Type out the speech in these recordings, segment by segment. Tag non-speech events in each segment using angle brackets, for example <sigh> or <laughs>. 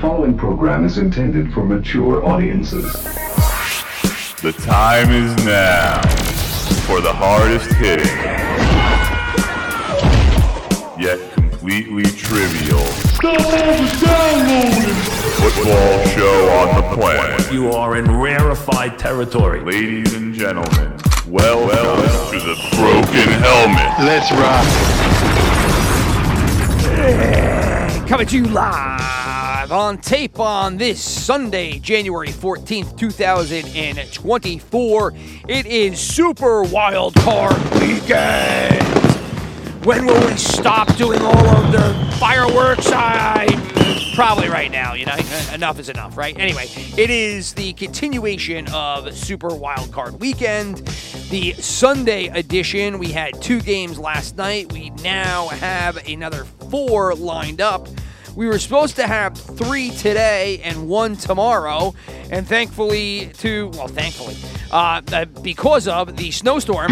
following program is intended for mature audiences. The time is now for the hardest hitting, yet completely trivial football show on the planet. You are in rarefied territory. Ladies and gentlemen, welcome to the Broken Helmet. Let's rock. Coming to you live on tape on this Sunday, January 14th, 2024. It is Super Wild Card Weekend. When will we stop doing all of the fireworks? I probably right now, you know, enough is enough, right? Anyway, it is the continuation of Super Wild Card Weekend, the Sunday edition. We had two games last night. We now have another four lined up. We were supposed to have three today and one tomorrow, and thankfully, to well, thankfully, uh, uh, because of the snowstorm,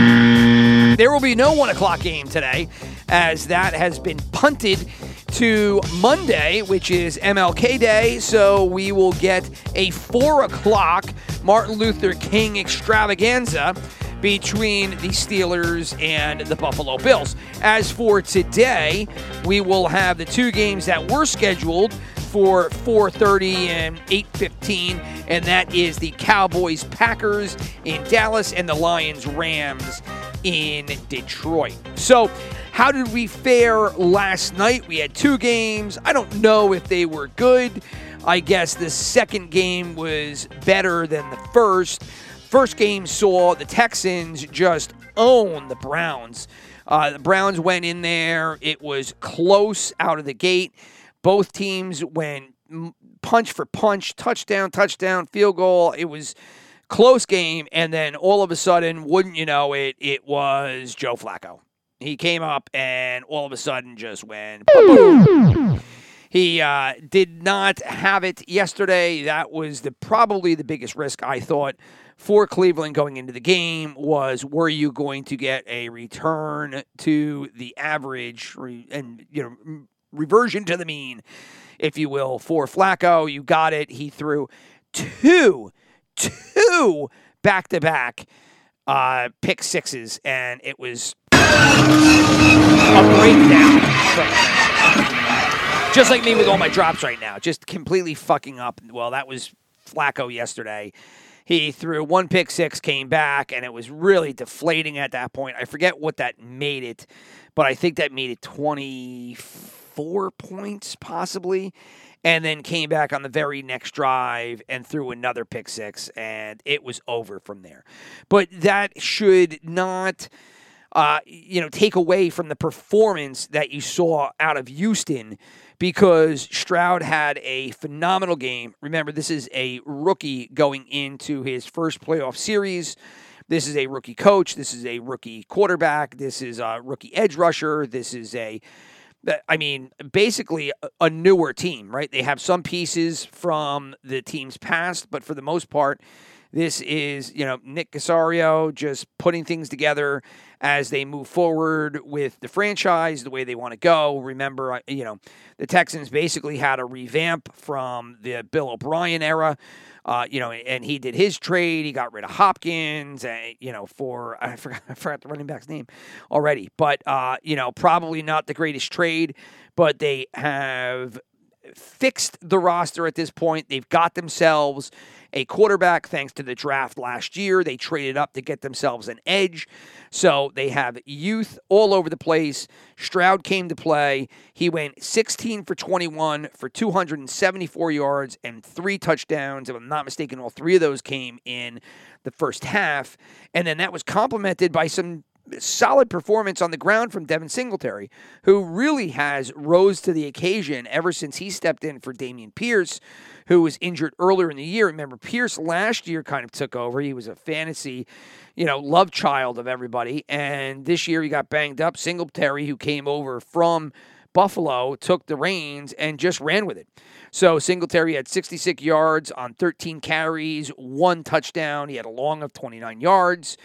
there will be no one o'clock game today, as that has been punted to Monday, which is MLK Day. So we will get a four o'clock Martin Luther King extravaganza between the Steelers and the Buffalo Bills. As for today, we will have the two games that were scheduled for 4:30 and 8:15 and that is the Cowboys Packers in Dallas and the Lions Rams in Detroit. So, how did we fare last night? We had two games. I don't know if they were good. I guess the second game was better than the first. First game saw the Texans just own the Browns. Uh, the Browns went in there. It was close out of the gate. Both teams went punch for punch, touchdown, touchdown, field goal. It was close game, and then all of a sudden, wouldn't you know it, it was Joe Flacco. He came up and all of a sudden just went boom. He uh, did not have it yesterday. That was the probably the biggest risk I thought for Cleveland going into the game was were you going to get a return to the average re- and you know reversion to the mean, if you will, for Flacco? You got it. He threw two, two back to back uh, pick sixes, and it was a breakdown. Just like me with all my drops right now, just completely fucking up. Well, that was Flacco yesterday. He threw one pick six, came back, and it was really deflating at that point. I forget what that made it, but I think that made it 24 points, possibly. And then came back on the very next drive and threw another pick six, and it was over from there. But that should not. Uh, you know, take away from the performance that you saw out of Houston because Stroud had a phenomenal game. Remember, this is a rookie going into his first playoff series. This is a rookie coach. This is a rookie quarterback. This is a rookie edge rusher. This is a, I mean, basically a newer team, right? They have some pieces from the team's past, but for the most part, this is, you know, Nick Caserio just putting things together as they move forward with the franchise, the way they want to go. Remember, you know, the Texans basically had a revamp from the Bill O'Brien era. Uh, you know, and he did his trade. He got rid of Hopkins, uh, you know, for <laughs> I forgot, I forgot the running back's name already, but uh, you know, probably not the greatest trade, but they have fixed the roster at this point. They've got themselves a quarterback thanks to the draft last year. They traded up to get themselves an edge. So they have youth all over the place. Stroud came to play. He went 16 for 21 for 274 yards and three touchdowns. If I'm not mistaken, all three of those came in the first half. And then that was complemented by some solid performance on the ground from Devin Singletary, who really has rose to the occasion ever since he stepped in for Dameon Pierce, who was injured earlier in the year. Remember, Pierce last year kind of took over. He was a fantasy, you know, love child of everybody. And this year he got banged up. Singletary, who came over from Buffalo, took the reins and just ran with it. So Singletary had 66 yards on 13 carries, one touchdown. He had a long of 29 yards.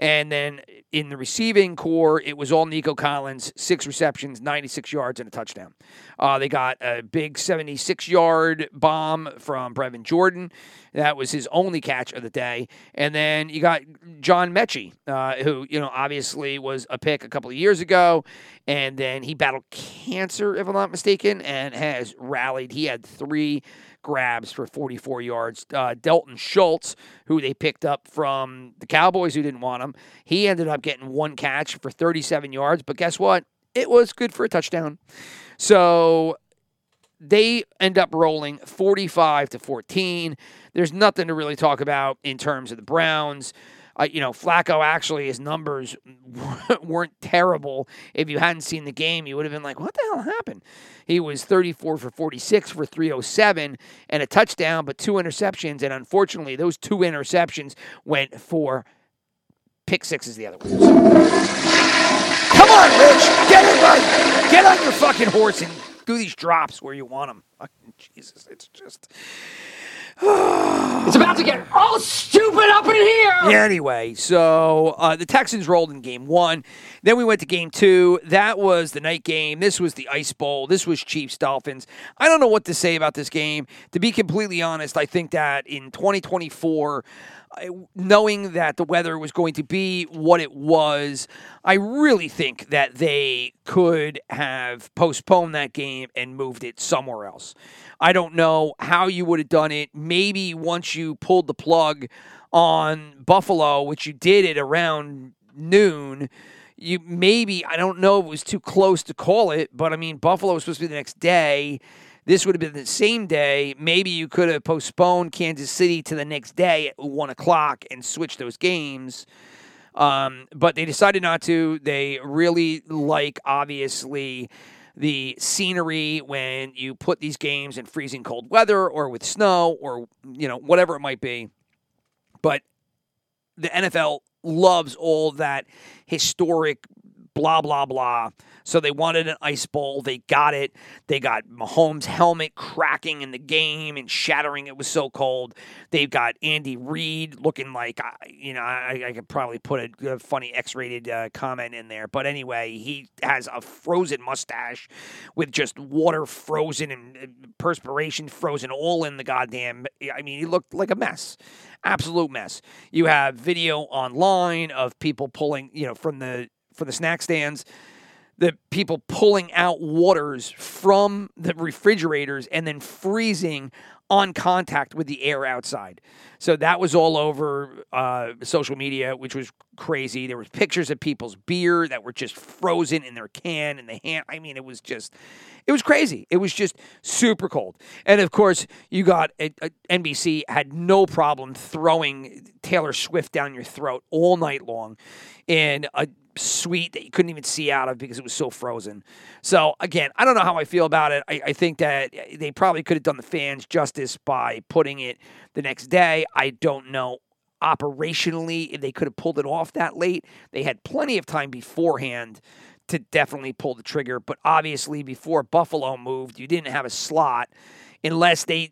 And then in the receiving corps, it was all Nico Collins, six receptions, 96 yards, and a touchdown. Uh, they got a big 76 yard bomb from Brevin Jordan. That was his only catch of the day. And then you got John Metchie, uh, who, you know, obviously was a pick a couple of years ago. And then he battled cancer, if I'm not mistaken, and has rallied. He had three grabs for 44 yards. Uh, Dalton Schultz, who they picked up from the Cowboys who didn't want him, he ended up getting one catch for 37 yards. But guess what? It was good for a touchdown. So they end up rolling 45 to 14. There's nothing to really talk about in terms of the Browns. Uh, you know, Flacco actually, his numbers <laughs> weren't terrible. If you hadn't seen the game, you would have been like, what the hell happened? He was 34 for 46 for 307 and a touchdown, but two interceptions. And unfortunately, those two interceptions went for pick sixes the other way. Come on, Rich. Get it right. Get on your fucking horse and do these drops where you want them. Fucking Jesus, it's just. <sighs> It's about to get all stupid up in here. Anyway, so uh, the Texans rolled in game one. Then we went to game two. That was the night game. This was the Ice Bowl. This was Chiefs Dolphins. I don't know what to say about this game. To be completely honest, I think that in 2024, I- knowing that the weather was going to be what it was, I really think that they could have postponed that game and moved it somewhere else. I don't know how you would have done it. Maybe once you pulled the plug on Buffalo, which you did at around noon, you maybe I don't know if it was too close to call it, but I mean Buffalo was supposed to be the next day. This would have been the same day. Maybe you could have postponed Kansas City to the next day at one o'clock and switched those games. Um, but they decided not to. They really like, obviously, the scenery when you put these games in freezing cold weather or with snow or, you know, whatever it might be. But the NFL loves all that historic blah blah blah. So they wanted an ice bowl. They got it. They got Mahomes' helmet cracking in the game and shattering. It was so cold. They've got Andy Reid looking like you know I, I could probably put a, a funny X-rated uh, comment in there, but anyway, he has a frozen mustache with just water frozen and perspiration frozen all in the goddamn. I mean, he looked like a mess absolute mess. You have video online of people pulling, you know, from the from the snack stands, the people pulling out waters from the refrigerators and then freezing on contact with the air outside. So that was all over uh, social media, which was crazy. There were pictures of people's beer that were just frozen in their can and the hand. I mean, it was just, it was crazy. It was just super cold. And of course, you got uh, uh, NBC had no problem throwing Taylor Swift down your throat all night long in a suite that you couldn't even see out of because it was so frozen. So again, I don't know how I feel about it. I, I think that they probably could have done the fans justice by putting it the next day. I don't know operationally they could have pulled it off that late. They had plenty of time beforehand to definitely pull the trigger, but obviously before Buffalo moved, you didn't have a slot unless they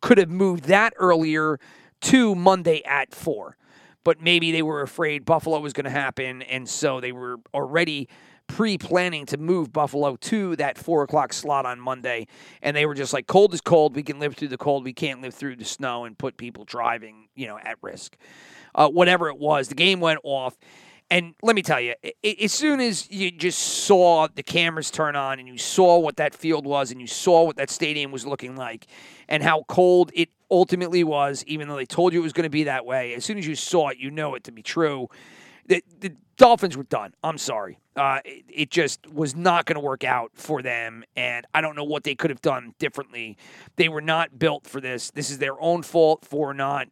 could have moved that earlier to Monday at 4 but maybe they were afraid Buffalo was going to happen, and so they were already pre-planning to move Buffalo to that four o'clock slot on Monday, and they were just like, "Cold is cold. We can live through the cold. We can't live through the snow and put people driving, you know, at risk." Uh, whatever it was, the game went off. And let me tell you, i- i- as soon as you just saw the cameras turn on and you saw what that field was and you saw what that stadium was looking like and how cold it ultimately was, even though they told you it was going to be that way, as soon as you saw it, you know it to be true. The, the Dolphins were done. I'm sorry. Uh, it, it just was not going to work out for them. And I don't know what they could have done differently. They were not built for this. This is their own fault for not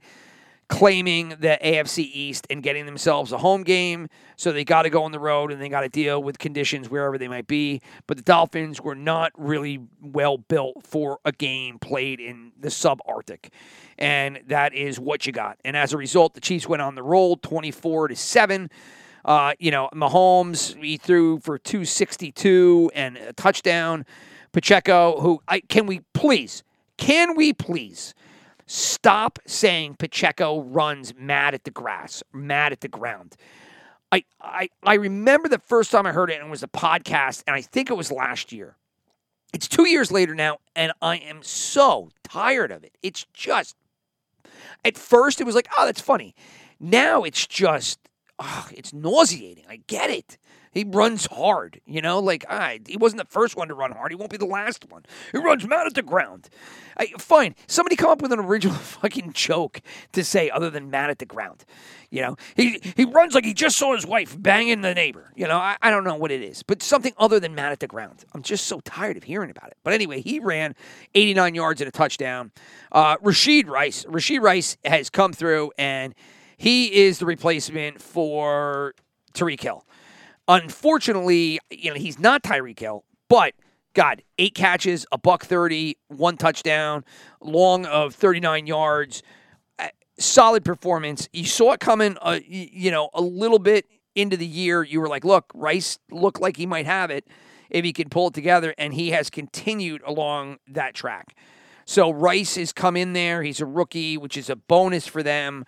claiming the AFC East and getting themselves a home game. So they got to go on the road and they got to deal with conditions wherever they might be. But the Dolphins were not really well built for a game played in the subarctic. And that is what you got. And as a result, the Chiefs went on the roll 24 to 7. Uh, you know, Mahomes, he threw for 262 and a touchdown. Pacheco, who I can we please, can we please stop saying Pacheco runs mad at the grass, mad at the ground. I, I I remember the first time I heard it and it was a podcast, and I think it was last year. It's two years later now, and I am so tired of it. It's just at first it was like, oh, that's funny. Now it's just, it's nauseating. I get it. He runs hard, you know, like ah, he wasn't the first one to run hard. He won't be the last one. He runs mad at the ground. I, fine, somebody come up with an original <laughs> fucking joke to say other than mad at the ground. You know, he he runs like he just saw his wife banging the neighbor. You know, I, I don't know what it is, but something other than mad at the ground. I'm just so tired of hearing about it. But anyway, he ran 89 yards and a touchdown. Uh, Rashid Rice, Rashid Rice has come through and he is the replacement for Tyreek Hill. Unfortunately, you know, he's not Tyreek Hill, but God, eight catches, a buck 30, one touchdown, long of 39 yards. Solid performance. You saw it coming, uh, you know, a little bit into the year. You were like, look, Rice looked like he might have it if he can pull it together, and he has continued along that track. So Rice has come in there. He's a rookie, which is a bonus for them.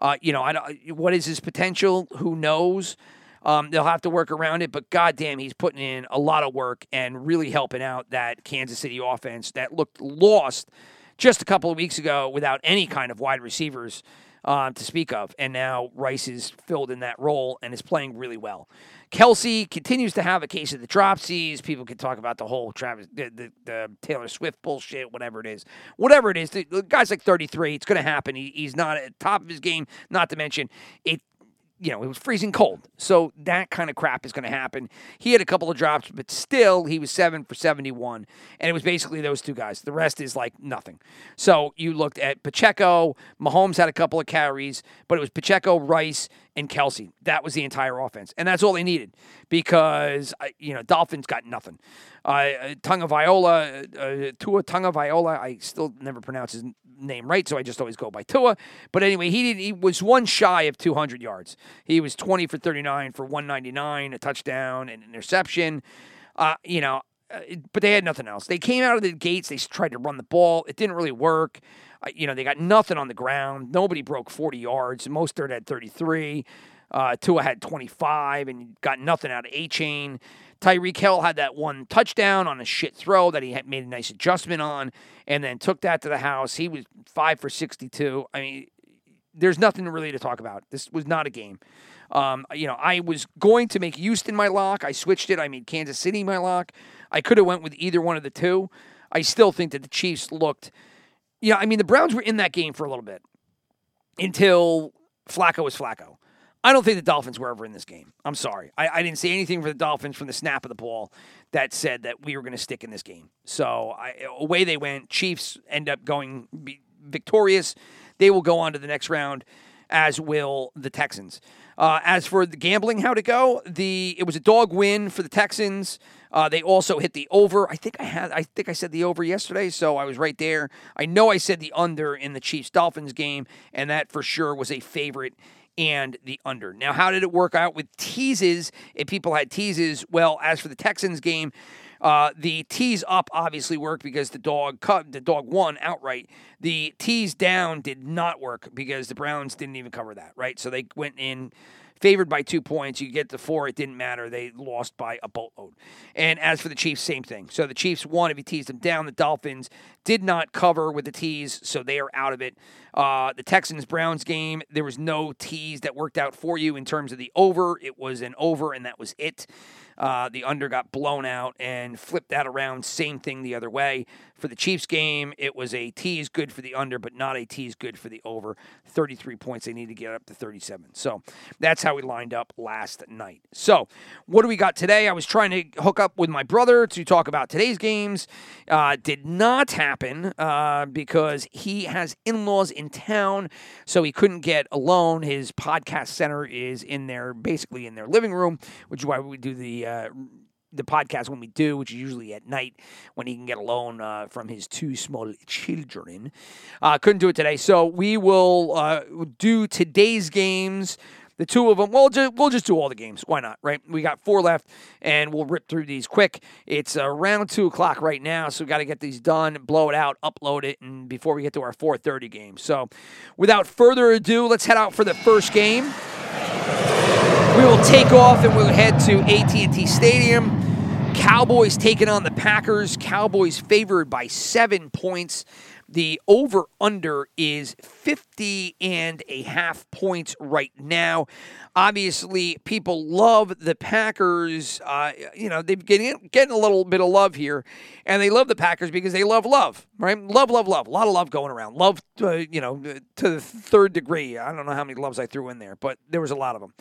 Uh, you know, I don't, what is his potential? Who knows? Um, they'll have to work around it, but goddamn, he's putting in a lot of work and really helping out that Kansas City offense that looked lost just a couple of weeks ago without any kind of wide receivers um, to speak of. And now Rice is filled in that role and is playing really well. Kelce continues to have a case of the dropsies. People can talk about the whole Travis, the, the, the Taylor Swift bullshit, whatever it is. Whatever it is, the, the guy's like 33. It's going to happen. He, he's not at top of his game, not to mention it you know, it was freezing cold. So that kind of crap is going to happen. He had a couple of drops, but still, he was seven for 71. And it was basically those two guys. The rest is like nothing. So you looked at Pacheco. Mahomes had a couple of carries, but it was Pacheco, Rice, and Kelce. That was the entire offense. And that's all they needed because, you know, Dolphins got nothing. Uh, Viola, uh, Tua Tonga Viola. I still never pronounce his name right, so I just always go by Tua. But anyway, he did, he was one shy of 200 yards. He was 20 for 39 for 199, a touchdown, and interception. Uh, you know, uh, but they had nothing else. They came out of the gates. They tried to run the ball. It didn't really work. Uh, you know, they got nothing on the ground. Nobody broke 40 yards. Mostert had 33. Uh, Tua had 25 and got nothing out of Achane. Tyreek Hill had that one touchdown on a shit throw that he had made a nice adjustment on and then took that to the house. He was five for 62. I mean, there's nothing really to talk about. This was not a game. Um, you know, I was going to make Houston my lock. I switched it. I made Kansas City my lock. I could have went with either one of the two. I still think that the Chiefs looked. Yeah, I mean the Browns were in that game for a little bit until Flacco was Flacco. I don't think the Dolphins were ever in this game. I'm sorry. I, I didn't see anything for the Dolphins from the snap of the ball that said that we were going to stick in this game. So I, away they went. Chiefs end up going victorious. They will go on to the next round, as will the Texans. Uh, as for the gambling, how to go? The it was a dog win for the Texans. Uh, they also hit the over. I think I had. I think I said the over yesterday, so I was right there. I know I said the under in the Chiefs Dolphins game, and that for sure was a favorite and the under. Now, how did it work out with teases? If people had teases, well, as for the Texans game, uh, the tease up obviously worked because the dog cut the dog won outright. The tease down did not work because the Browns didn't even cover that, right? So they went in favored by two points. You get the four, it didn't matter. They lost by a boatload. And as for the Chiefs, same thing. So the Chiefs won if you teased them down. The Dolphins did not cover with the tease, so they are out of it. Uh, the Texans Browns game, there was no tease that worked out for you in terms of the over. It was an over, and that was it. Uh, the under got blown out and flipped that around. Same thing the other way. For the Chiefs game, it was a tease good for the under, but not a tease good for the over. 33 points. They need to get up to 37. So that's how we lined up last night. So what do we got today? I was trying to hook up with my brother to talk about today's games. Uh, did not happen uh, because he has in laws in town, so he couldn't get alone. His podcast center is in there, basically in their living room, which is why we do the uh, the podcast when we do, which is usually at night when he can get alone uh, from his two small children. Uh, couldn't do it today, so we will uh, do today's games. The two of them, well, just, we'll just do all the games. Why not, right? We got four left, and we'll rip through these quick. It's around two o'clock right now, so we got to get these done, blow it out, upload it, and before we get to our 4:30 game. So, without further ado, let's head out for the first game. We will take off and we'll head to AT&T Stadium. Cowboys taking on the Packers. Cowboys favored by seven points. The over under is 50 and a half points right now. Obviously, people love the Packers. Uh, you know, they're getting, getting a little bit of love here, and they love the Packers because they love love, right? Love, love, love. A lot of love going around. Love, uh, you know, to the third degree. I don't know how many loves I threw in there, but there was a lot of them.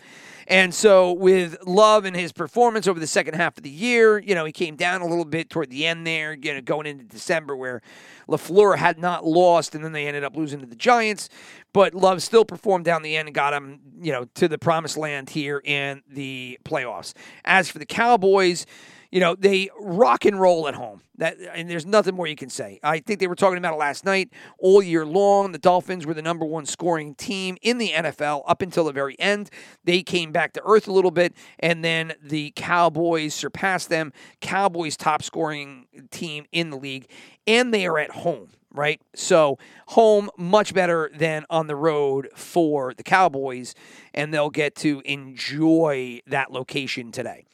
And so, with Love and his performance over the second half of the year, you know, he came down a little bit toward the end there, you know, going into December where LaFleur had not lost, and then they ended up losing to the Giants. But Love still performed down the end and got him, you know, to the promised land here in the playoffs. As for the Cowboys, you know, they rock and roll at home. That and there's nothing more you can say. I think they were talking about it last night. All year long, the Dolphins were the number one scoring team in the NFL up until the very end. They came back to earth a little bit, and then the Cowboys surpassed them. Cowboys top scoring team in the league, and they are at home right? So home much better than on the road for the Cowboys, and they'll get to enjoy that location today.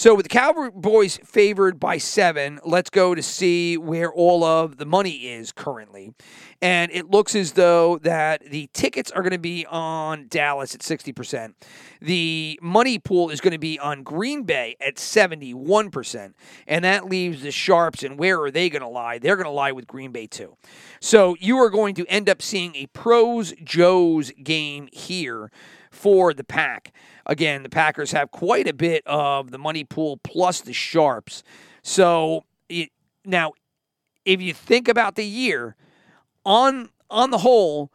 So with the Cowboys favored by seven, let's go to see where all of the money is currently. And it looks as though that the tickets are going to be on Dallas at 60%. The money pool is going to be on Green Bay at 71%. And that leaves the Sharps, and where are they going to lie? They're going to lie with Green Bay too. So you are going to end up seeing a pros Joe's game here for the pack. Again, the Packers have quite a bit of the money pool plus the sharps. So it, now, if you think about the year, on on the whole,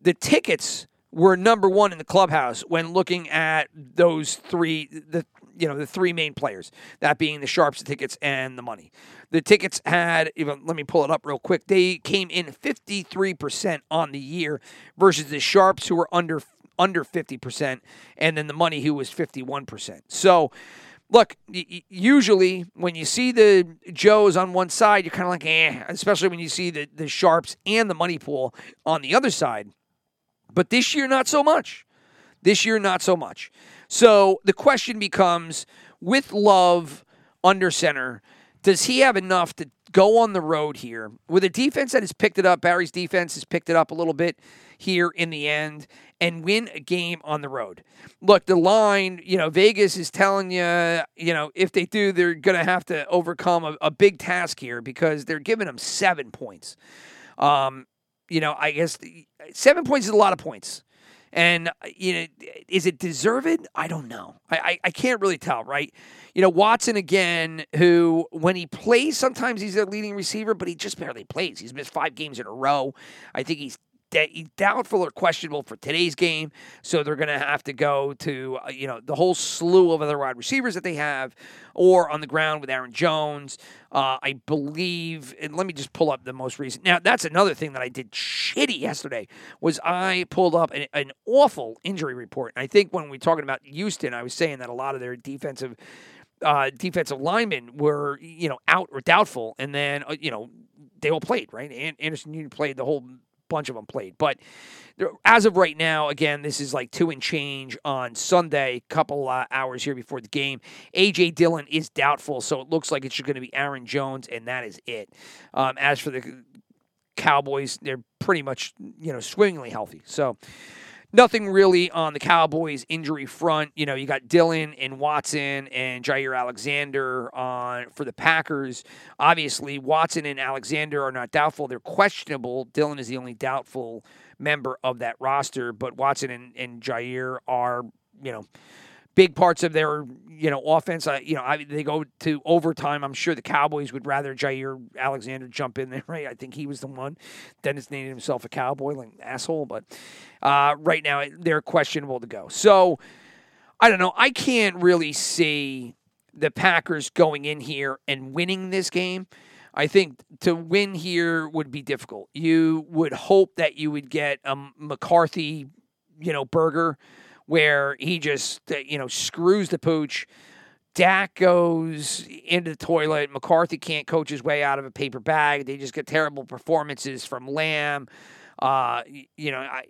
the tickets were number one in the clubhouse when looking at those three the you know the three main players that being the sharps the tickets and the money the tickets had even let me pull it up real quick they came in 53% on the year versus the sharps who were under under 50%, and then the money who was 51%. So, look, usually when you see the Joes on one side, you're kind of like, eh, especially when you see the, the Sharps and the money pool on the other side. But this year, not so much. This year, not so much. So the question becomes with Love under center, does he have enough to go on the road here with a defense that has picked it up? Barry's defense has picked it up a little bit here in the end and win a game on the road. Look, the line, you know, Vegas is telling you, you know, if they do, they're going to have to overcome a, a, big task here because they're giving them seven points. Um, you know, I guess seven points is a lot of points. And, uh, you know, is it deserved? I don't know. I, I, I can't really tell, right? You know, Watson again, who when he plays, sometimes he's a leading receiver, but he just barely plays. He's missed five games in a row. I think he's doubtful or questionable for today's game. So they're going to have to go to, uh, you know, the whole slew of other wide receivers that they have or on the ground with Aaron Jones. Uh, I believe, and let me just pull up the most recent. Now, that's another thing that I did shitty yesterday was I pulled up an, an awful injury report. And I think when we are talking about Houston, I was saying that a lot of their defensive uh, defensive linemen were, you know, out or doubtful, and then, uh, you know, they all played, right? Anderson Union played the whole bunch of them played. But as of right now, again, this is like two and change on Sunday, couple uh, hours here before the game. AJ Dillon is doubtful, so it looks like it's going to be Aaron Jones, and that is it. Um, as for the Cowboys, they're pretty much you know swimmingly healthy. So nothing really on the Cowboys injury front. You know, you got Dillon and Watson and Jaire Alexander on for the Packers. Obviously, Watson and Alexander are not doubtful; they're questionable. Dillon is the only doubtful member of that roster, but Watson and, and Jaire are, you know, big parts of their you know offense. Uh, you know, I, they go to overtime. I'm sure the Cowboys would rather Jaire Alexander jump in there. Right? <laughs> I think he was the one. Dennis named himself a cowboy, like asshole. But uh, right now they're questionable to go. So I don't know. I can't really see the Packers going in here and winning this game. I think to win here would be difficult. You would hope that you would get a McCarthy, you know, burger where he just, uh, you know, screws the pooch. Dak goes into the toilet. McCarthy can't coach his way out of a paper bag. They just get terrible performances from Lamb. Uh, you know, I,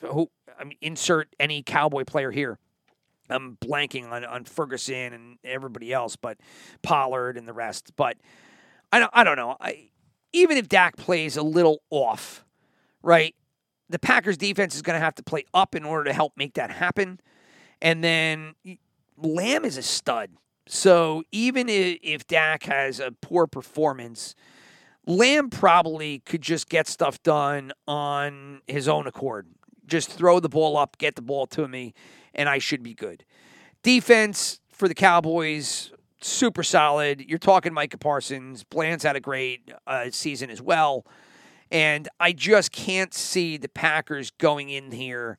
who, I mean, insert any cowboy player here. I'm blanking on, on Ferguson and everybody else, but Pollard and the rest. But I don't, I don't know. I, even if Dak plays a little off, right? The Packers defense is going to have to play up in order to help make that happen. And then Lamb is a stud. So even if, Dak has a poor performance, Lamb probably could just get stuff done on his own accord. Just throw the ball up, get the ball to me, and I should be good. Defense for the Cowboys, super solid. You're talking Micah Parsons. Bland's had a great uh, season as well. And I just can't see the Packers going in here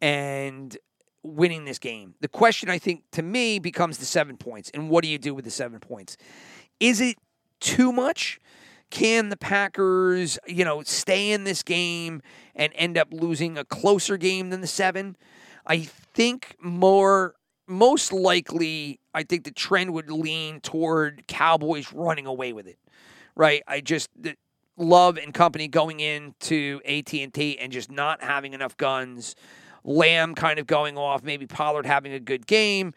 and winning this game. The question, I think, to me becomes the seven points. And what do you do with the seven points? Is it too much? Can the Packers, you know, stay in this game and end up losing a closer game than the seven? I think more, most likely, I think the trend would lean toward Cowboys running away with it, right? I just the, Love and company going into AT and T and just not having enough guns. Lamb kind of going off, maybe Pollard having a good game,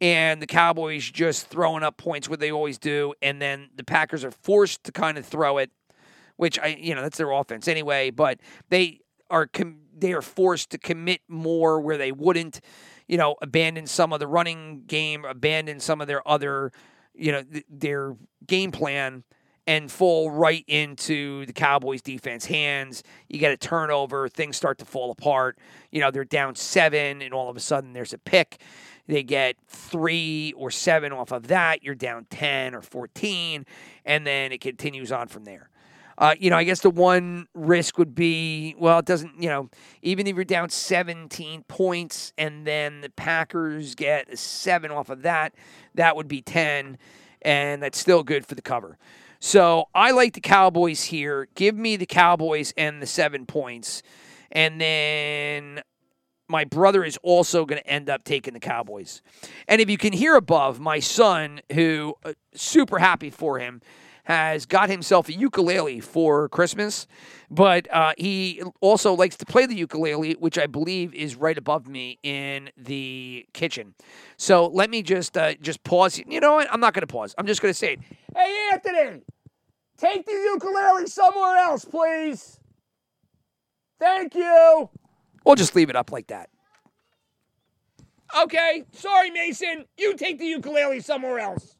and the Cowboys just throwing up points what they always do, and then the Packers are forced to kind of throw it, which I you know that's their offense anyway, but they are com- they are forced to commit more where they wouldn't, you know, abandon some of the running game, abandon some of their other, you know, th- their game plan and fall right into the Cowboys defense hands. You get a turnover, things start to fall apart. You know, they're down seven, and all of a sudden there's a pick. They get three or seven off of that. You're down 10 or 14, and then it continues on from there. Uh, you know, I guess the one risk would be well, it doesn't, you know, even if you're down 17 points and then the Packers get a seven off of that, that would be 10, and that's still good for the cover. So I like the Cowboys here. Give me the Cowboys and the seven points. And then my brother is also going to end up taking the Cowboys. And if you can hear above, my son, who uh, super happy for him, has got himself a ukulele for Christmas, but uh, he also likes to play the ukulele, which I believe is right above me in the kitchen. So let me just uh, just pause. You know what? I'm not going to pause. I'm just going to say it. Hey, Anthony, take the ukulele somewhere else, please. Thank you. We'll just leave it up like that. Okay, sorry, Mason. You take the ukulele somewhere else.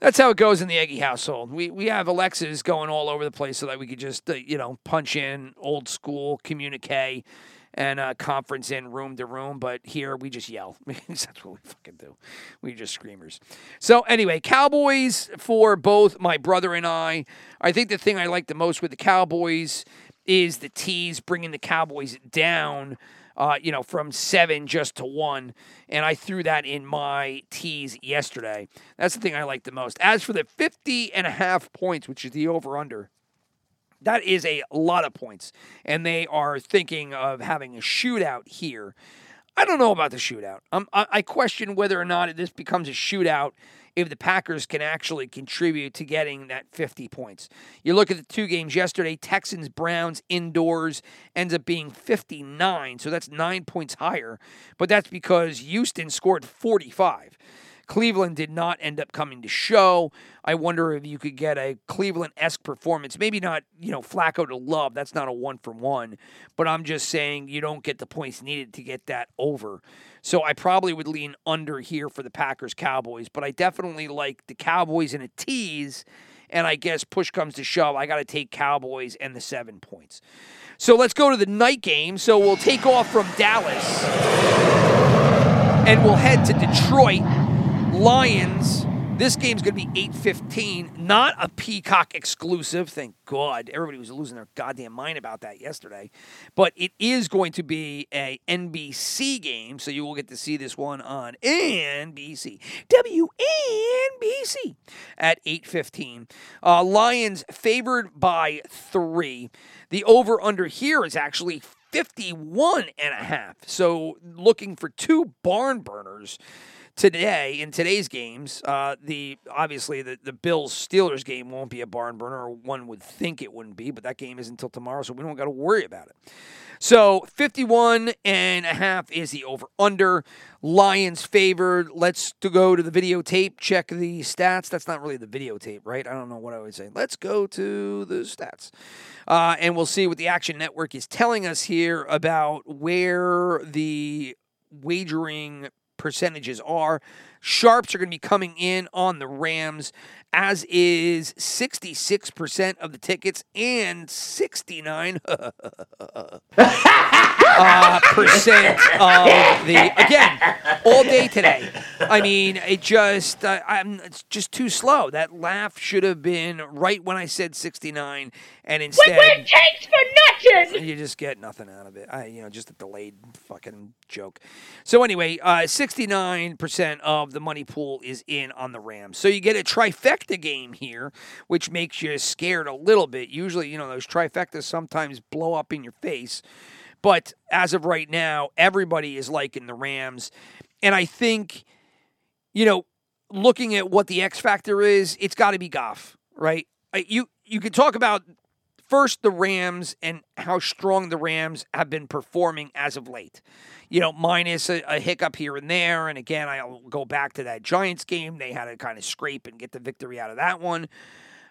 That's how it goes in the Eggy household. We we have Alexas going all over the place so that we could just uh, you know punch in old school communique and uh, conference in room to room. But here we just yell. <laughs> That's what we fucking do. We just screamers. So anyway, Cowboys for both my brother and I. I think the thing I like the most with the Cowboys is the tease bringing the Cowboys down uh, you know, from seven just to one. And I threw that in my tease yesterday. That's the thing I like the most. As for the 50 and a half points, which is the over under, that is a lot of points. And they are thinking of having a shootout here. I don't know about the shootout. Um, I, I question whether or not this becomes a shootout if the Packers can actually contribute to getting that 50 points. You look at the two games yesterday Texans Browns indoors ends up being 59, so that's nine points higher, but that's because Houston scored 45. Cleveland did not end up coming to show. I wonder if you could get a Cleveland esque performance. Maybe not, you know, Flacco to love. That's not a one for one. But I'm just saying you don't get the points needed to get that over. So I probably would lean under here for the Packers Cowboys. But I definitely like the Cowboys in a tease. And I guess push comes to shove, I got to take Cowboys and the seven points. So let's go to the night game. So we'll take off from Dallas and we'll head to Detroit. Lions. This game's going to be 8:15, not a Peacock exclusive. Thank God. Everybody was losing their goddamn mind about that yesterday. But it is going to be a NBC game, so you will get to see this one on NBC. WNBC at 8:15. Uh, Lions favored by 3. The over under here is actually 51 and a half. So looking for two barn burners today in today's games, uh, the obviously the, the Bills Steelers game won't be a barn burner, one would think it wouldn't be, but that game is until tomorrow, so we don't got to worry about it. So 51 and a half is the over under. Lions favored. Let's to go to the videotape, check the stats. That's not really the videotape, right? I don't know what I would say. Let's go to the stats. Uh, and we'll see what the Action Network is telling us here about where the wagering percentages are. Sharps are going to be coming in on the Rams, as is 66% of the tickets and 69 <laughs> uh, percent of the again all day today. I mean, it just uh, I'm it's just too slow. That laugh should have been right when I said 69, and instead takes for nothing. you just get nothing out of it. I, you know, just a delayed fucking joke. So anyway, uh, 69% of the money pool is in on the Rams. So you get a trifecta game here, which makes you scared a little bit. Usually, you know, those trifectas sometimes blow up in your face. But as of right now, everybody is liking the Rams. And I think, you know, looking at what the X factor is, it's got to be Goff, right? You you could talk about first the Rams and how strong the Rams have been performing as of late. You know, minus a, a hiccup here and there. And again, I'll go back to that Giants game. They had to kind of scrape and get the victory out of that one.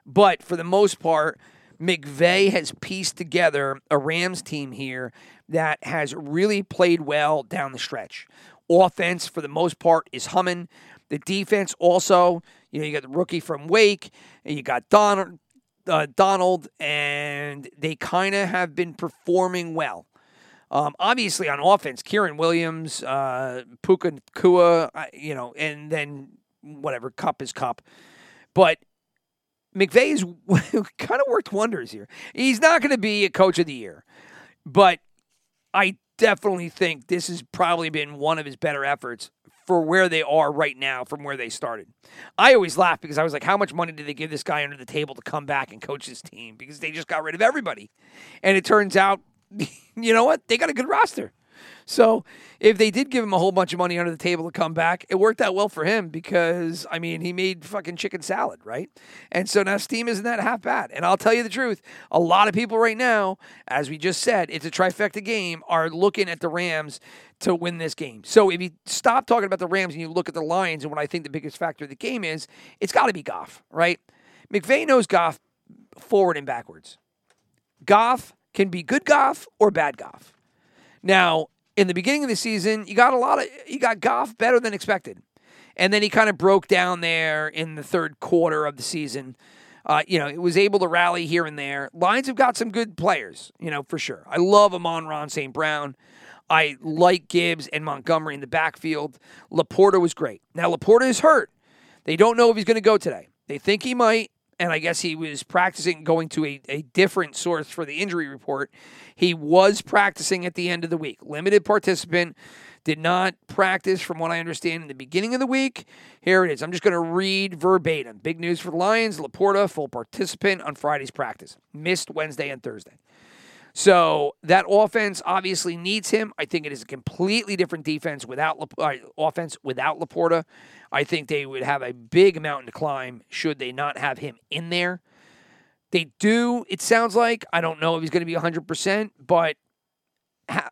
But for the most part, McVay has pieced together a Rams team here that has really played well down the stretch. Offense, for the most part, is humming. The defense also, you know, you got the rookie from Wake, and you got Donald, uh, Donald, and they kind of have been performing well. Um, obviously, on offense, Kyren Williams, uh, Puka Kua, you know, and then whatever, Kupp is Kupp. But McVay's <laughs> kind of worked wonders here. He's not going to be a coach of the year, but I definitely think this has probably been one of his better efforts for where they are right now from where they started. I always laugh because I was like, how much money did they give this guy under the table to come back and coach this team? Because they just got rid of everybody. And it turns out, <laughs> you know what? They got a good roster. So if they did give him a whole bunch of money under the table to come back, it worked out well for him because I mean he made fucking chicken salad, right? And so now Steam isn't that half bad. And I'll tell you the truth, a lot of people right now, as we just said, it's a trifecta game, are looking at the Rams to win this game. So if you stop talking about the Rams and you look at the Lions and what I think the biggest factor of the game is, it's got to be Goff, right? McVay knows Goff forward and backwards. Goff can be good Goff or bad Goff. Now, in the beginning of the season, you got a lot of you got Goff better than expected, and then he kind of broke down there in the third quarter of the season. Uh, you know, it was able to rally here and there. Lions have got some good players, you know, for sure. I love Amon-Ra St. Brown. I like Gibbs and Montgomery in the backfield. Laporta was great. Now Laporta is hurt. They don't know if he's going to go today. They think he might, and I guess he was practicing going to a, a different source for the injury report. He was practicing at the end of the week. Limited participant, did not practice from what I understand in the beginning of the week. Here it is. I'm just going to read verbatim. Big news for the Lions. Laporta, full participant on Friday's practice. Missed Wednesday and Thursday. So that offense obviously needs him. I think it is a completely different defense without uh, offense without Laporta. I think they would have a big mountain to climb should they not have him in there. They do. It sounds like I don't know if he's going to be 100, percent but ha-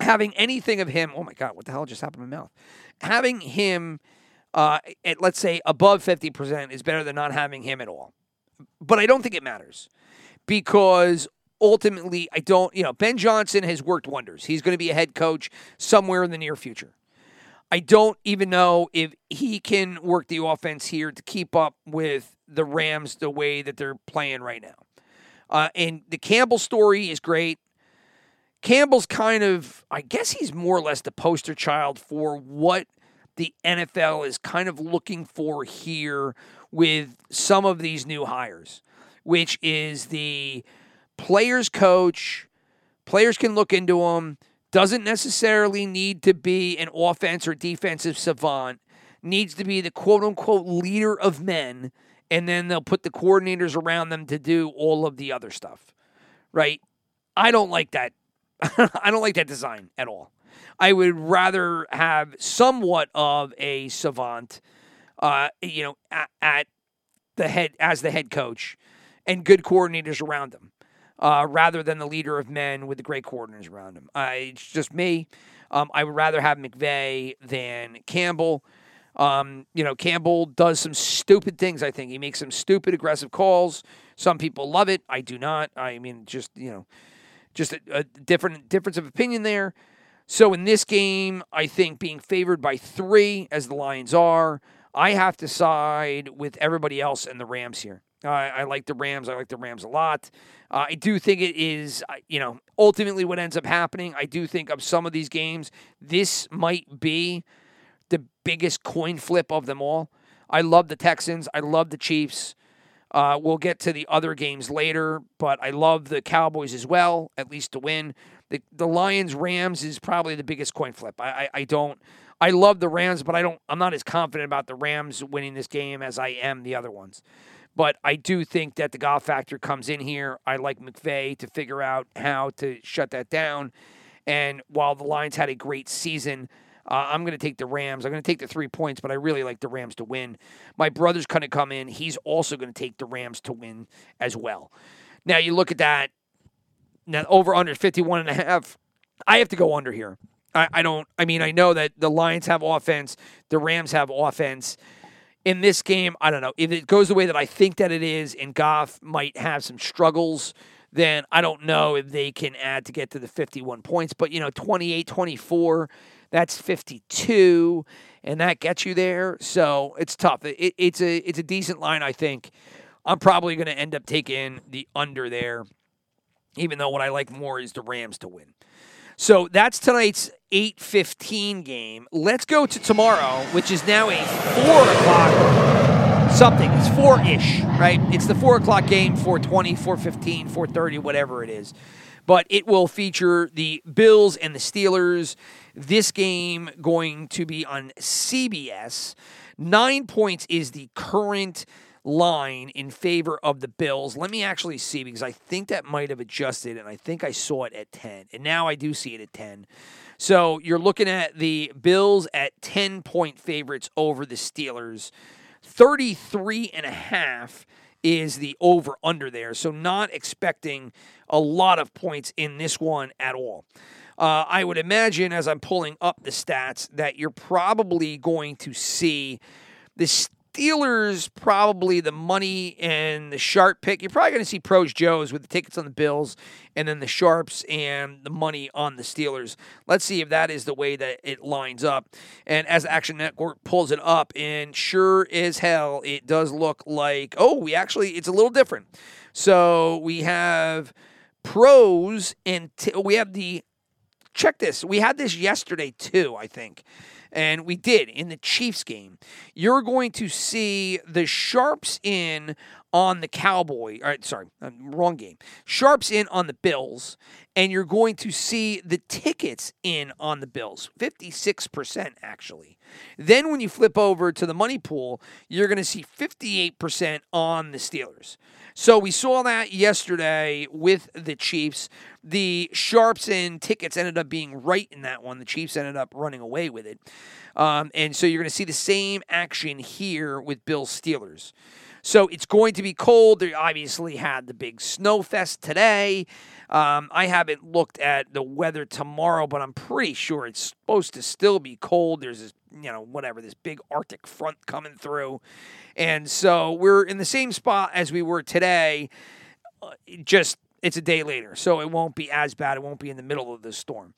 having anything of him. Oh my God! What the hell just happened to my mouth? Having him uh, at let's say above 50 percent is better than not having him at all. But I don't think it matters because ultimately, I don't, you know, Ben Johnson has worked wonders. He's going to be a head coach somewhere in the near future. I don't even know if he can work the offense here to keep up with the Rams the way that they're playing right now. Uh, and the Campbell story is great. Campbell's kind of, I guess he's more or less the poster child for what the NFL is kind of looking for here with some of these new hires, which is the players coach. Players can look into them. Doesn't necessarily need to be an offense or defensive savant. Needs to be the quote unquote leader of men. And then they'll put the coordinators around them to do all of the other stuff. Right? I don't like that. <laughs> I don't like that design at all. I would rather have somewhat of a savant, uh, you know, at, at the head as the head coach, and good coordinators around him, uh, rather than the leader of men with the great coordinators around him. Uh, it's just me. Um, I would rather have McVay than Campbell. Um, you know, Campbell does some stupid things. I think he makes some stupid aggressive calls. Some people love it. I do not. I mean, just you know, just a, a different difference of opinion there. So in this game, I think being favored by three, as the Lions are, I have to side with everybody else and the Rams here. Uh, I like the Rams. I like the Rams a lot. Uh, I do think it is, uh, you know, ultimately what ends up happening. I do think of some of these games, this might be the biggest coin flip of them all. I love the Texans. I love the Chiefs. Uh, we'll get to the other games later, but I love the Cowboys as well, at least to win. The, the Lions Rams is probably the biggest coin flip. I, I, I don't. I love the Rams, but I don't. I'm not as confident about the Rams winning this game as I am the other ones. But I do think that the Goff factor comes in here. I like McVay to figure out how to shut that down. And while the Lions had a great season, uh, I'm going to take the Rams. I'm going to take the three points, but I really like the Rams to win. My brother's going to come in. He's also going to take the Rams to win as well. Now, you look at that. Now, over under 51 and a half. I have to go under here. I, I don't, I mean, I know that the Lions have offense, the Rams have offense in this game, I don't know. If it goes the way that I think that it is, and Goff might have some struggles, then I don't know if they can add to get to the 51 points. But, you know, 28 24, that's 52, and that gets you there. So it's tough. It, it's, a, it's a decent line, I think. I'm probably going to end up taking the under there, even though what I like more is the Rams to win. So that's tonight's 8:15 game. Let's go to tomorrow, which is now a four o'clock something. It's four ish, right? It's the four o'clock game, 420, 415, 430, whatever it is. But it will feature the Bills and the Steelers. This game going to be on CBS. Nine points is the current line in favor of the Bills. Let me actually see because I think that might have adjusted and I think I saw it at 10. And now I do see it at 10. So you're looking at the Bills at 10 point favorites over the Steelers. 33 and a half is the over under there. So not expecting a lot of points in this one at all. Uh, I would imagine as I'm pulling up the stats that you're probably going to see the Steelers probably the money and the sharp pick. You're probably going to see pros Joes with the tickets on the Bills and then the sharps and the money on the Steelers. Let's see if that is the way that it lines up. And as Action Network pulls it up, and sure as hell, it does look like oh, we actually it's a little different. So we have pros and t- we have the check this. We had this yesterday too, I think and we did in the Chiefs game. You're going to see the sharps in on the Cowboy. Sorry, uh, wrong game. Sharps in on the Bills, and you're going to see the tickets in on the Bills, 56% actually. Then when you flip over to the money pool, you're going to see 58% on the Steelers. So we saw that yesterday with the Chiefs. The sharps and tickets ended up being right in that one. The Chiefs ended up running away with it. Um, and so you're going to see the same action here with Bill Steelers. So it's going to be cold. They obviously had the big snow fest today. Um, I haven't looked at the weather tomorrow, but I'm pretty sure it's supposed to still be cold. There's this, you know, whatever, this big Arctic front coming through. And so we're in the same spot as we were today, uh, just it's a day later. So it won't be as bad. It won't be in the middle of the storm.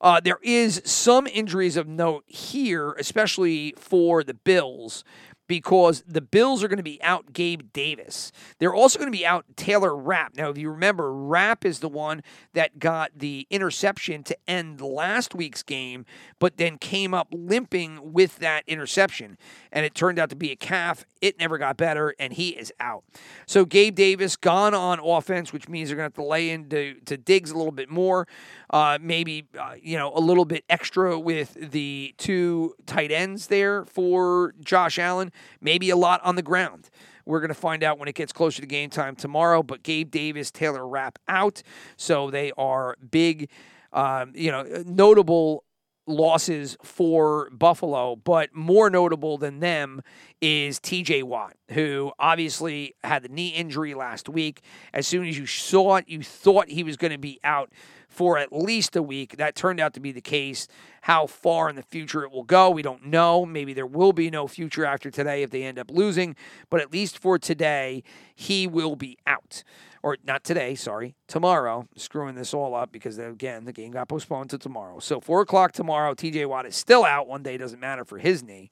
Uh, there is some injuries of note here, especially for the Bills because the Bills are going to be out Gabe Davis. They're also going to be out Taylor Rapp. Now, if you remember, Rapp is the one that got the interception to end last week's game, but then came up limping with that interception. And it turned out to be a calf. It never got better, and he is out. So Gabe Davis gone on offense, which means they're going to have to lay into to Diggs a little bit more. Uh, maybe, uh, you know, a little bit extra with the two tight ends there for Josh Allen maybe a lot on the ground. We're going to find out when it gets closer to game time tomorrow. But Gabe Davis, Taylor Rapp out. So they are big, um, you know, notable losses for Buffalo, but more notable than them is TJ Watt, who obviously had the knee injury last week. As soon as you saw it, you thought he was going to be out for at least a week. That turned out to be the case. How far in the future it will go, we don't know. Maybe there will be no future after today if they end up losing, but at least for today, he will be out or not today, sorry, tomorrow. Screwing this all up because again the game got postponed to tomorrow. So four o'clock tomorrow. T.J. Watt is still out. One day doesn't matter for his knee.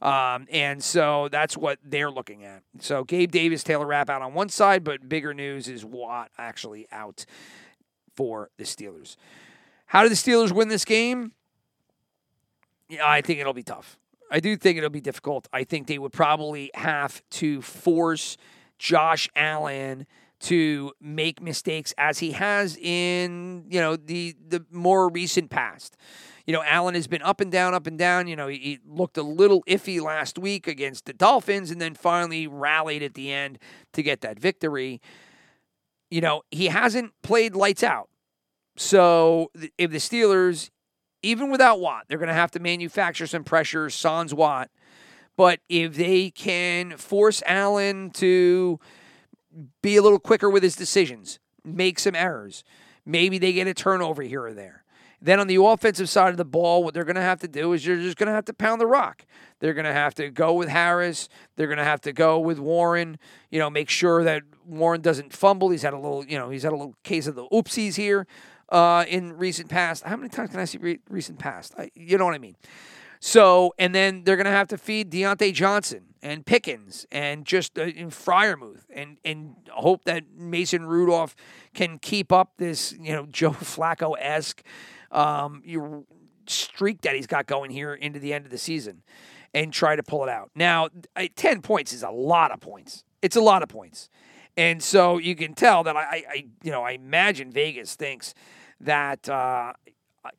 Um, and so that's what they're looking at. So Gabe Davis, Taylor Rapp out on one side, but bigger news is Watt actually out for the Steelers. How do the Steelers win this game? Yeah, I think it'll be tough. I do think it'll be difficult. I think they would probably have to force Josh Allen to make mistakes as he has in you know the the more recent past. You know, Allen has been up and down, up and down. You know, he, he looked a little iffy last week against the Dolphins, and then finally rallied at the end to get that victory. You know, he hasn't played lights out. So if the Steelers, even without Watt, they're going to have to manufacture some pressure, sans Watt. But if they can force Allen to be a little quicker with his decisions, make some errors. Maybe they get a turnover here or there. Then on the offensive side of the ball, what they're going to have to do is you're just going to have to pound the rock. They're going to have to go with Harris. They're going to have to go with Warren. You know, make sure that Warren doesn't fumble. He's had a little, you know, he's had a little case of the oopsies here uh, in recent past. How many times can I see re- recent past? I, you know what I mean. So, and then they're going to have to feed Diontae Johnson and Pickens and just uh, in Freiermuth and and hope that Mason Rudolph can keep up this you know <laughs> Joe Flacco esque um, streak that he's got going here into the end of the season and try to pull it out. Now, ten points is a lot of points. It's a lot of points, and so you can tell that I, I you know I imagine Vegas thinks that uh,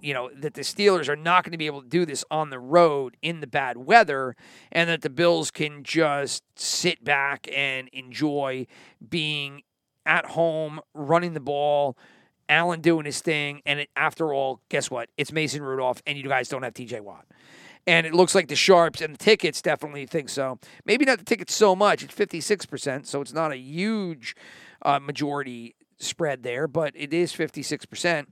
you know, that the Steelers are not going to be able to do this on the road in the bad weather, and that the Bills can just sit back and enjoy being at home, running the ball, Allen doing his thing. And it, after all, guess what? It's Mason Rudolph, and you guys don't have TJ Watt. And it looks like the Sharps and the tickets definitely think so. Maybe not the tickets so much. It's 56%, so it's not a huge uh, majority spread there, but it is 56%.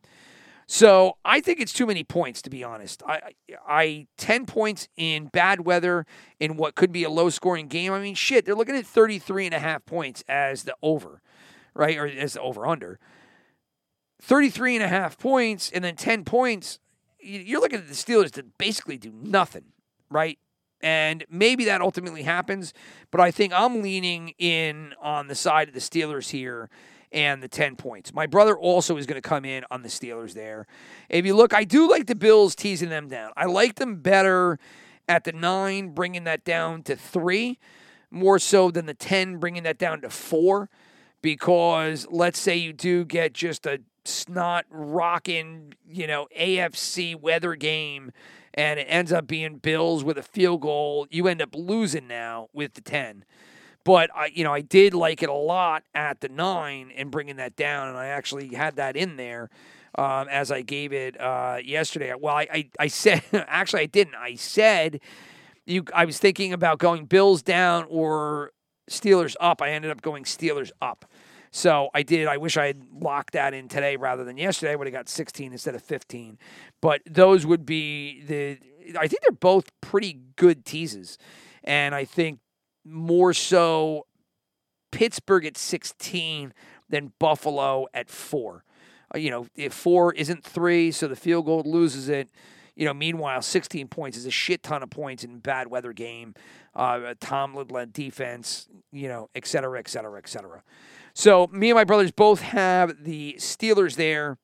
So I think it's too many points, to be honest. I, I, 10 points in bad weather in what could be a low scoring game. I mean, shit, they're looking at 33 and a half points as the over, right? Or as the over under. 33 and a half points and then 10 points. You're looking at the Steelers to basically do nothing, right? And maybe that ultimately happens, but I think I'm leaning in on the side of the Steelers here and the 10 points. My brother also is going to come in on the Steelers there. If you look, I do like the Bills teasing them down. I like them better at the 9, bringing that down to 3, more so than the 10, bringing that down to 4. Because let's say you do get just a snot rocking, you know, AFC weather game and it ends up being Bills with a field goal, you end up losing now with the 10. But I, you know, I did like it a lot at the nine and bringing that down, and I actually had that in there um, as I gave it uh, yesterday. Well, I, I, I said <laughs> actually I didn't. I said you. I was thinking about going Bills down or Steelers up. I ended up going Steelers up. So I did. I wish I had locked that in today rather than yesterday. I would have got 16 instead of 15. But those would be the. I think they're both pretty good teases, and I think more so Pittsburgh at 16 than Buffalo at four. Uh, you know, if four isn't three, so the field goal loses it. You know, meanwhile, 16 points is a shit ton of points in bad weather game. Uh, Tomlin led defense, you know, et cetera, et cetera, et cetera. So me and my brothers both have the Steelers there.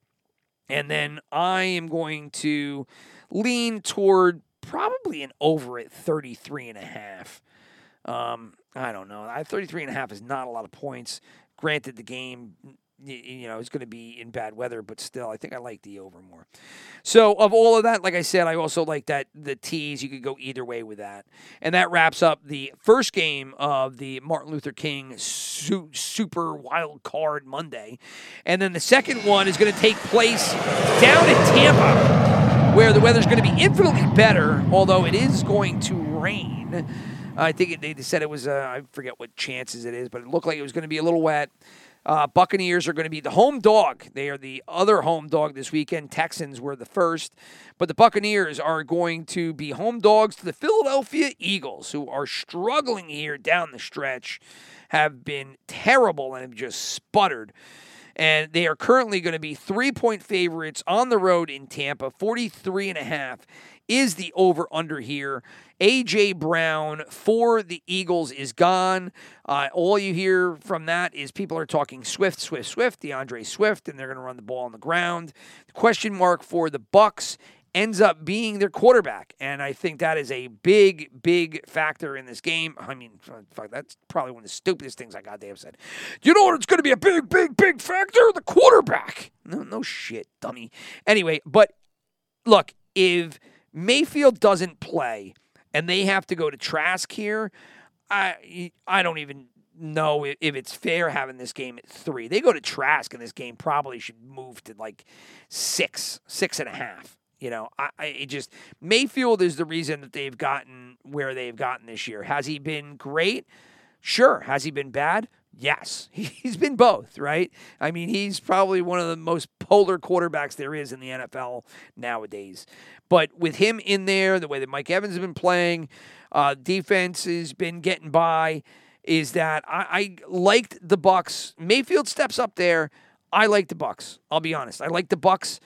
And then I am going to lean toward probably an over at 33 and a half. Um, I don't know. I 33 and a half is not a lot of points. Granted, the game, you know, is going to be in bad weather, but still, I think I like the over more. So, of all of that, like I said, I also like that the tees. You could go either way with that, and that wraps up the first game of the Martin Luther King su- Super Wild Card Monday, and then the second one is going to take place down in Tampa where the weather's going to be infinitely better, although it is going to rain. I think it, they said it was, uh, I forget what chances it is, but it looked like it was going to be a little wet. Uh, Buccaneers are going to be the home dog. They are the other home dog this weekend. Texans were the first. But the Buccaneers are going to be home dogs to the Philadelphia Eagles, who are struggling here down the stretch, have been terrible and have just sputtered. And they are currently going to be three point favorites on the road in Tampa. 43 and a half is the over under here. A.J. Brown for the Eagles is gone. Uh, all you hear from that is people are talking Swift, Swift, Swift, DeAndre Swift, and they're going to run the ball on the ground. The question mark for the Bucks ends up being their quarterback, and I think that is a big, big factor in this game. I mean, fuck, that's probably one of the stupidest things I goddamn said. You know what? It's going to be a big, big, big factor. The quarterback. No, no shit, dummy. Anyway, but look, if Mayfield doesn't play and they have to go to Trask here, I I don't even know if it's fair having this game at three. They go to Trask and this game probably should move to like six, six and a half. You know, I, I just Mayfield is the reason that they've gotten where they've gotten this year. Has he been great? Sure. Has he been bad? Yes, <laughs> he's been both, right? I mean, he's probably one of the most polar quarterbacks there is in the NFL nowadays. But with him in there, the way that Mike Evans has been playing, uh, defense has been getting by. Is that I, I liked the Bucks. Mayfield steps up there. I like the Bucks. I'll be honest. I like the Bucks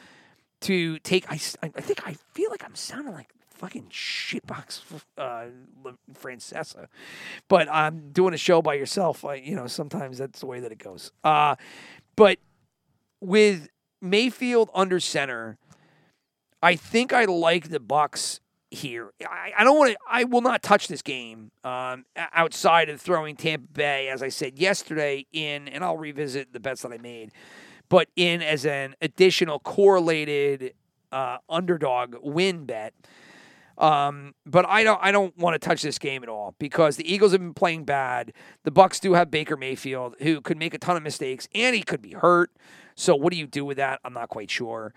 to take. I, I think I feel like I'm sounding like fucking shitbox uh, Francesa. But I'm doing a show by yourself. I, you know, sometimes that's the way that it goes. Uh, but with Mayfield under center, I think I like the Bucks here. I, I don't want to. I will not touch this game um, outside of throwing Tampa Bay, as I said yesterday. In and I'll revisit the bets that I made, but in as an additional correlated uh, underdog win bet. Um, but I don't I don't want to touch this game at all because the Eagles have been playing bad. The Bucks do have Baker Mayfield who could make a ton of mistakes and he could be hurt. So what do you do with that? I'm not quite sure.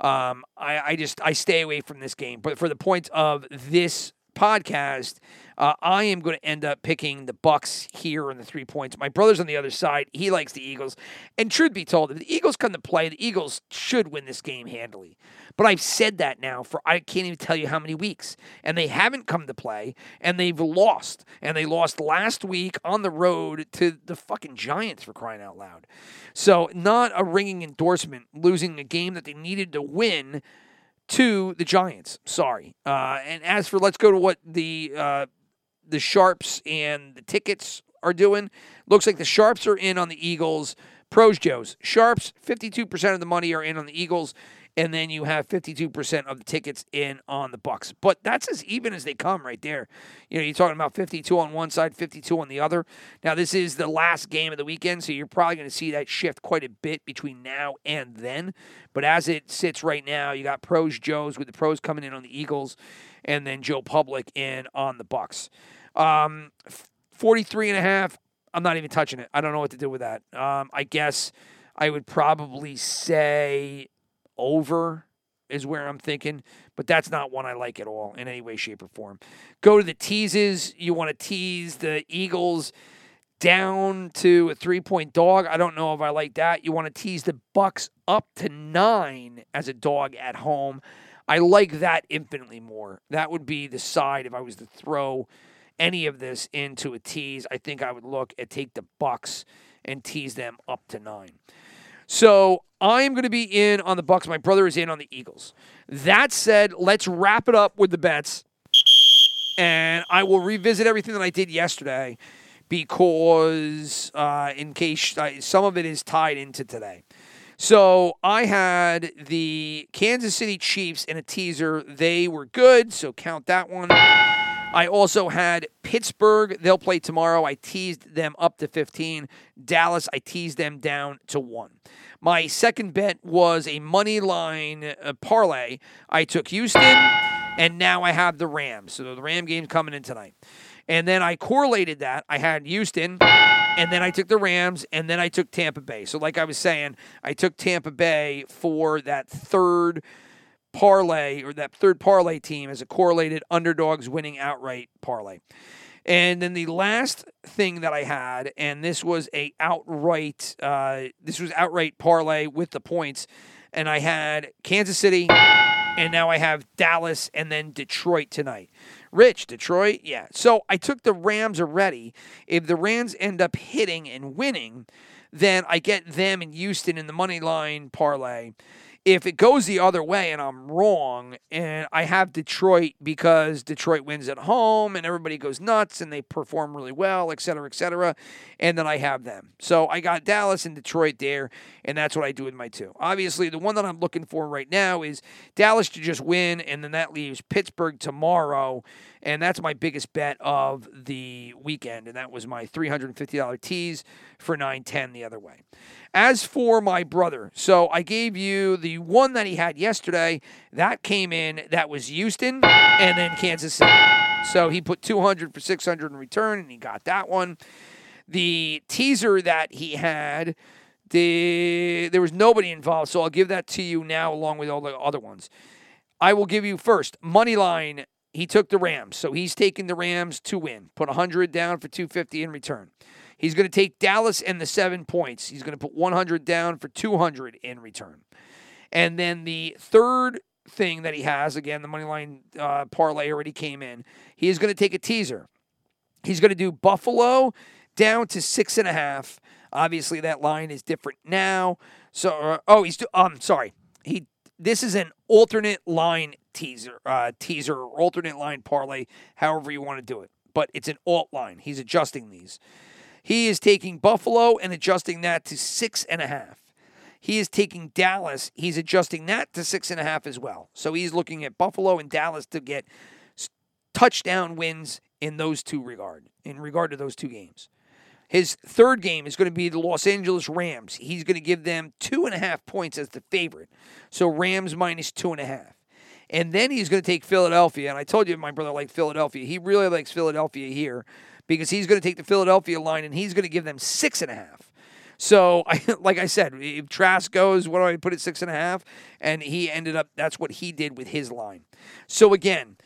Um, I, I just I stay away from this game. But for the point of this podcast, uh, I am going to end up picking the Bucks here in the three points. My brother's on the other side; he likes the Eagles. And truth be told, if the Eagles come to play, the Eagles should win this game handily. But I've said that now for I can't even tell you how many weeks, and they haven't come to play, and they've lost, and they lost last week on the road to the fucking Giants for crying out loud. So not a ringing endorsement, losing a game that they needed to win to the Giants. Sorry. Uh, and as for let's go to what the uh, the Sharps and the tickets are doing. Looks like the Sharps are in on the Eagles. Pros Joes. Sharps, 52% of the money are in on the Eagles and then you have 52% of the tickets in on the Bucks. But that's as even as they come right there. You know, you're talking about 52 on one side, 52 on the other. Now, this is the last game of the weekend, so you're probably going to see that shift quite a bit between now and then. But as it sits right now, you got pros Joes with the pros coming in on the Eagles and then Joe Public in on the Bucks. Um, 43 and a half, I'm not even touching it. I don't know what to do with that. Um, I guess I would probably say over is where I'm thinking, but that's not one I like at all in any way, shape, or form. Go to the teases. You want to tease the Eagles down to a three point dog. I don't know if I like that. You want to tease the Bucks up to nine as a dog at home. I like that infinitely more. That would be the side if I was to throw any of this into a tease. I think I would look at take the Bucks and tease them up to nine. So I'm going to be in on the Bucks. My brother is in on the Eagles. That said, let's wrap it up with the bets, and I will revisit everything that I did yesterday because uh, in case uh, some of it is tied into today. So I had the Kansas City Chiefs in a teaser. They were good, so count that one. I also had Pittsburgh. They'll play tomorrow. I teased them up to 15. Dallas, I teased them down to 1. My second bet was a money line uh, parlay. I took Houston, and now I have the Rams. So the Ram game's coming in tonight. And then I correlated that. I had Houston, and then I took the Rams, and then I took Tampa Bay. So, like I was saying, I took Tampa Bay for that third parlay or that third parlay team as a correlated underdogs winning outright parlay. And then the last thing that I had, and this was a outright, uh, this was outright parlay with the points, and I had Kansas City, and now I have Dallas, and then Detroit tonight. Rich, Detroit, yeah. So I took the Rams already. If the Rams end up hitting and winning, then I get them in Houston in the money line parlay. If it goes the other way and I'm wrong, and I have Detroit because Detroit wins at home and everybody goes nuts and they perform really well, et cetera, et cetera, and then I have them. So I got Dallas and Detroit there, and that's what I do with my two. Obviously, the one that I'm looking for right now is Dallas to just win, and then that leaves Pittsburgh tomorrow and that's my biggest bet of the weekend. And that was my $350 tease for 910 the other way. As for my brother, so I gave you the one that he had yesterday. That came in. That was Houston and then Kansas City. So he put 200 for 600 in return, and he got that one. The teaser that he had, the, there was nobody involved, so I'll give that to you now along with all the other ones. I will give you first money line he took the Rams, so he's taking the Rams to win. Put 100 down for 250 in return. He's going to take Dallas and the seven points. He's going to put 100 down for 200 in return. And then the third thing that he has, again, the money line uh, parlay already came in. He is going to take a teaser. He's going to do Buffalo down to six and a half. Obviously, that line is different now. So, uh, oh, he's do- um, sorry. He this is an alternate line teaser, uh, teaser, or alternate line parlay, however you want to do it. But it's an alt line. He's adjusting these. He is taking Buffalo and adjusting that to six and a half. He is taking Dallas. He's adjusting that to six and a half as well. So he's looking at Buffalo and Dallas to get touchdown wins in those two regard, in regard to those two games. His third game is going to be the Los Angeles Rams. He's going to give them two and a half points as the favorite. So Rams minus two and a half. And then he's going to take Philadelphia. And I told you my brother liked Philadelphia. He really likes Philadelphia here because he's going to take the Philadelphia line and he's going to give them six and a half. So, <laughs> I, like I said, if Trask goes, what do I put at six and a half? And he ended up, that's what he did with his line. So, again,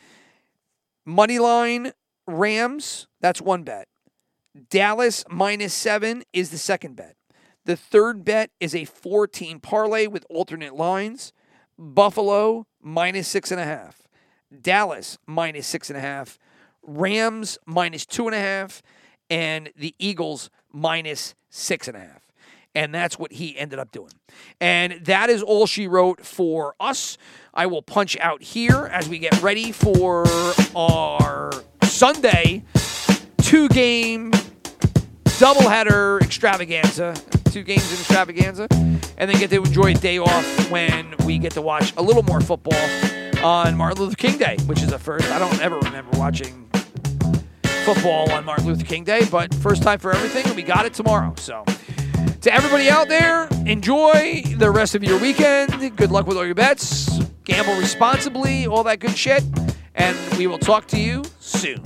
money line Rams, that's one bet. Dallas minus seven is the second bet. The third bet is a 14 parlay with alternate lines. Buffalo minus six and a half. Dallas minus six and a half. Rams minus two and a half. And the Eagles minus six and a half. And that's what he ended up doing. And that is all she wrote for us. I will punch out here as we get ready for our Sunday two game doubleheader extravaganza, two games in extravaganza, and then get to enjoy a day off when we get to watch a little more football on Martin Luther King Day, which is a first. I don't ever remember watching football on Martin Luther King Day, but first time for everything, and we got it tomorrow. So, to everybody out there, enjoy the rest of your weekend. Good luck with all your bets. Gamble responsibly, all that good shit. And we will talk to you soon.